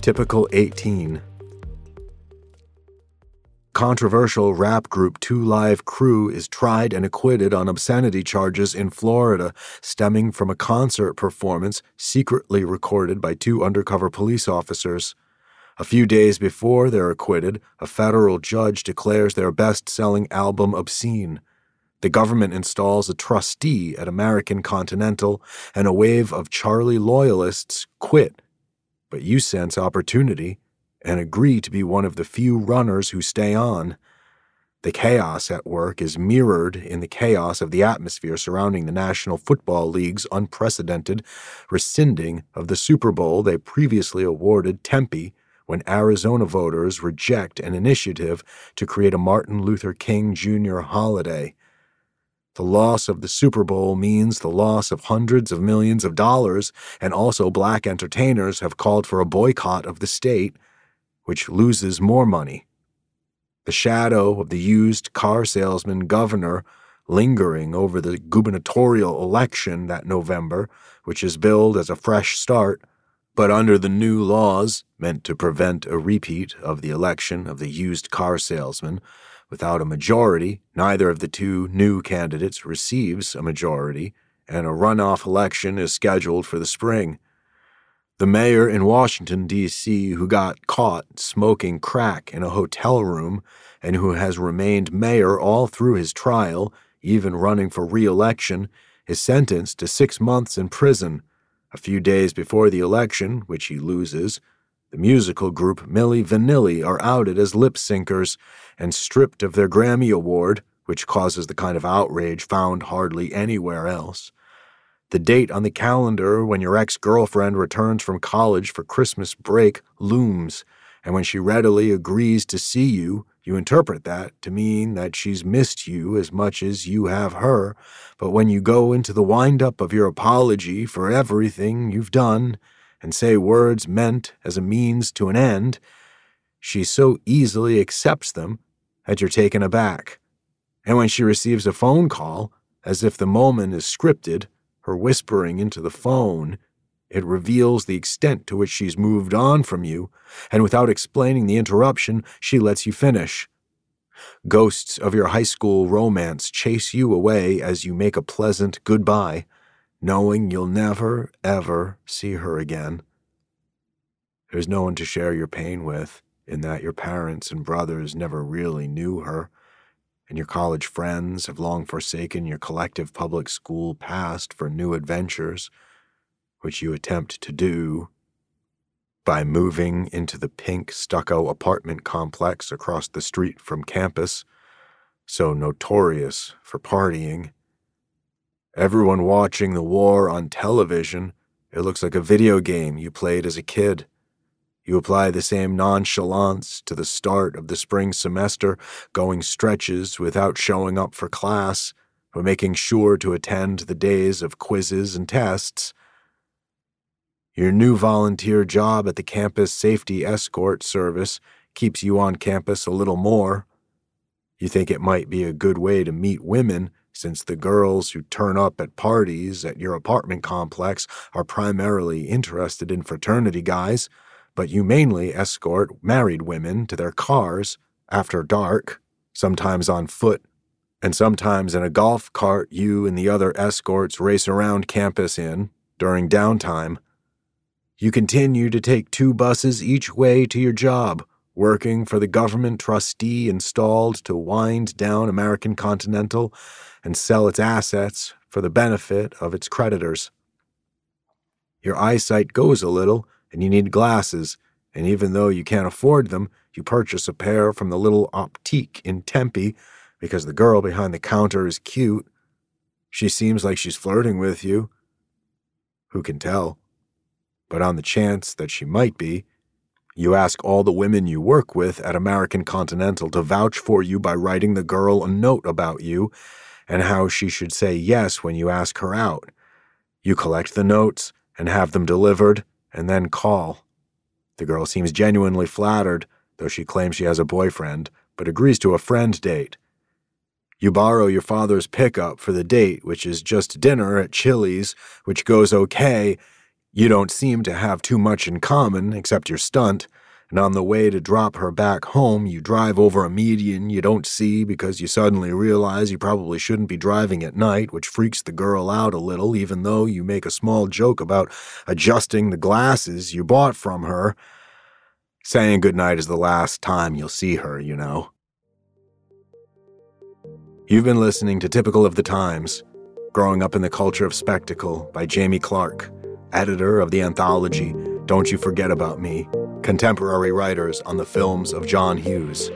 Typical 18. Controversial rap group Two Live Crew is tried and acquitted on obscenity charges in Florida stemming from a concert performance secretly recorded by two undercover police officers. A few days before they're acquitted, a federal judge declares their best selling album obscene. The government installs a trustee at American Continental, and a wave of Charlie loyalists quit. But you sense opportunity and agree to be one of the few runners who stay on. The chaos at work is mirrored in the chaos of the atmosphere surrounding the National Football League's unprecedented rescinding of the Super Bowl they previously awarded Tempe when Arizona voters reject an initiative to create a Martin Luther King Jr. holiday. The loss of the Super Bowl means the loss of hundreds of millions of dollars, and also black entertainers have called for a boycott of the state, which loses more money. The shadow of the used car salesman governor lingering over the gubernatorial election that November, which is billed as a fresh start, but under the new laws meant to prevent a repeat of the election of the used car salesman, without a majority, neither of the two new candidates receives a majority, and a runoff election is scheduled for the spring. The mayor in Washington, D.C., who got caught smoking crack in a hotel room and who has remained mayor all through his trial, even running for re election, is sentenced to six months in prison a few days before the election, which he loses, the musical group Milli Vanilli are outed as lip syncers and stripped of their Grammy Award, which causes the kind of outrage found hardly anywhere else. The date on the calendar when your ex girlfriend returns from college for Christmas break looms, and when she readily agrees to see you, you interpret that to mean that she's missed you as much as you have her, but when you go into the wind up of your apology for everything you've done and say words meant as a means to an end, she so easily accepts them that you're taken aback. And when she receives a phone call, as if the moment is scripted, her whispering into the phone, it reveals the extent to which she's moved on from you, and without explaining the interruption, she lets you finish. Ghosts of your high school romance chase you away as you make a pleasant goodbye, knowing you'll never, ever see her again. There's no one to share your pain with, in that your parents and brothers never really knew her, and your college friends have long forsaken your collective public school past for new adventures which you attempt to do by moving into the pink stucco apartment complex across the street from campus, so notorious for partying. Everyone watching the war on television, it looks like a video game you played as a kid. You apply the same nonchalance to the start of the spring semester, going stretches without showing up for class, or making sure to attend the days of quizzes and tests your new volunteer job at the campus safety escort service keeps you on campus a little more. You think it might be a good way to meet women, since the girls who turn up at parties at your apartment complex are primarily interested in fraternity guys, but you mainly escort married women to their cars after dark, sometimes on foot, and sometimes in a golf cart you and the other escorts race around campus in during downtime. You continue to take two buses each way to your job, working for the government trustee installed to wind down American Continental and sell its assets for the benefit of its creditors. Your eyesight goes a little, and you need glasses, and even though you can't afford them, you purchase a pair from the little optique in Tempe because the girl behind the counter is cute. She seems like she's flirting with you. Who can tell? but on the chance that she might be, you ask all the women you work with at American Continental to vouch for you by writing the girl a note about you and how she should say yes when you ask her out. You collect the notes and have them delivered and then call. The girl seems genuinely flattered, though she claims she has a boyfriend, but agrees to a friend date. You borrow your father's pickup for the date, which is just dinner at Chili's, which goes okay You don't seem to have too much in common except your stunt, and on the way to drop her back home, you drive over a median you don't see because you suddenly realize you probably shouldn't be driving at night, which freaks the girl out a little, even though you make a small joke about adjusting the glasses you bought from her. Saying goodnight is the last time you'll see her, you know. You've been listening to Typical of the Times Growing Up in the Culture of Spectacle by Jaime Clarke, editor of the anthology Don't You Forget About Me Contemporary Writers on the Films of John Hughes.